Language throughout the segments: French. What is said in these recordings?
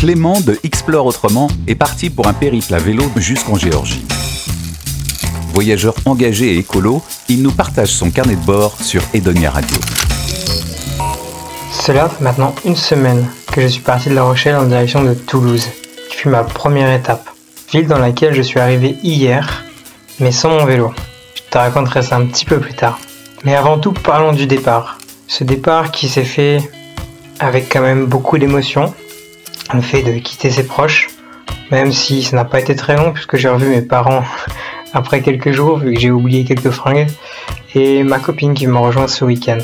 Clément de Explore Autrement est parti pour un périple à vélo jusqu'en Géorgie. Voyageur engagé et écolo, il nous partage son carnet de bord sur Edonia Radio. Cela fait maintenant une semaine que je suis parti de La Rochelle en direction de Toulouse, qui fut ma première étape. Ville dans laquelle je suis arrivé hier, mais sans mon vélo. Je te raconterai ça un petit peu plus tard. Mais avant tout, parlons du départ. Ce départ qui s'est fait avec quand même beaucoup d'émotions. Le fait de quitter ses proches, même si ça n'a pas été très long puisque j'ai revu mes parents après quelques jours vu que j'ai oublié quelques fringues et ma copine qui m'a rejoint ce week-end.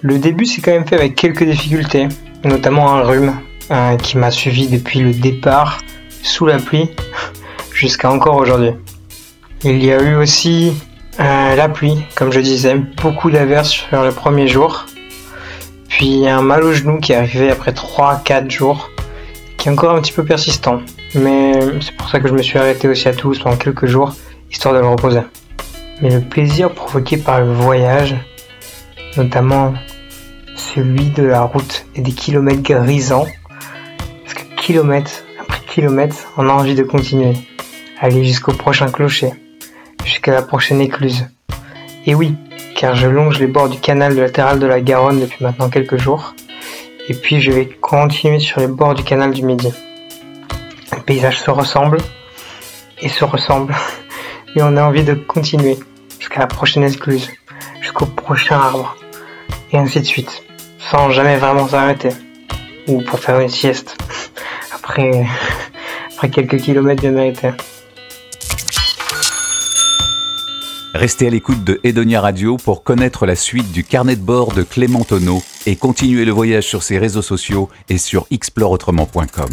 Le début s'est quand même fait avec quelques difficultés, notamment un rhume euh, qui m'a suivi depuis le départ sous la pluie jusqu'à encore aujourd'hui. Il y a eu aussi euh, la pluie, comme je disais, beaucoup d'averses sur le premier jour. Un mal au genou qui est arrivé après 3-4 jours, qui est encore un petit peu persistant. Mais c'est pour ça que je me suis arrêté aussi à Toulouse pendant quelques jours, histoire de me reposer. Mais le plaisir provoqué par le voyage, notamment celui de la route et des kilomètres grisants, parce que kilomètre après kilomètre, on a envie de continuer, aller jusqu'au prochain clocher, jusqu'à la prochaine écluse. Et oui, car je longe les bords du canal de latéral de la Garonne depuis maintenant quelques jours, et puis je vais continuer sur les bords du canal du Midi. Les paysages se ressemblent et se ressemblent, mais on a envie de continuer jusqu'à la prochaine écluse, jusqu'au prochain arbre, et ainsi de suite, sans jamais vraiment s'arrêter, ou pour faire une sieste, après, quelques kilomètres bien mérités. Restez à l'écoute de Edonia Radio pour connaître la suite du carnet de bord de Clément Tonneau et continuer le voyage sur ses réseaux sociaux et sur exploreautrement.com.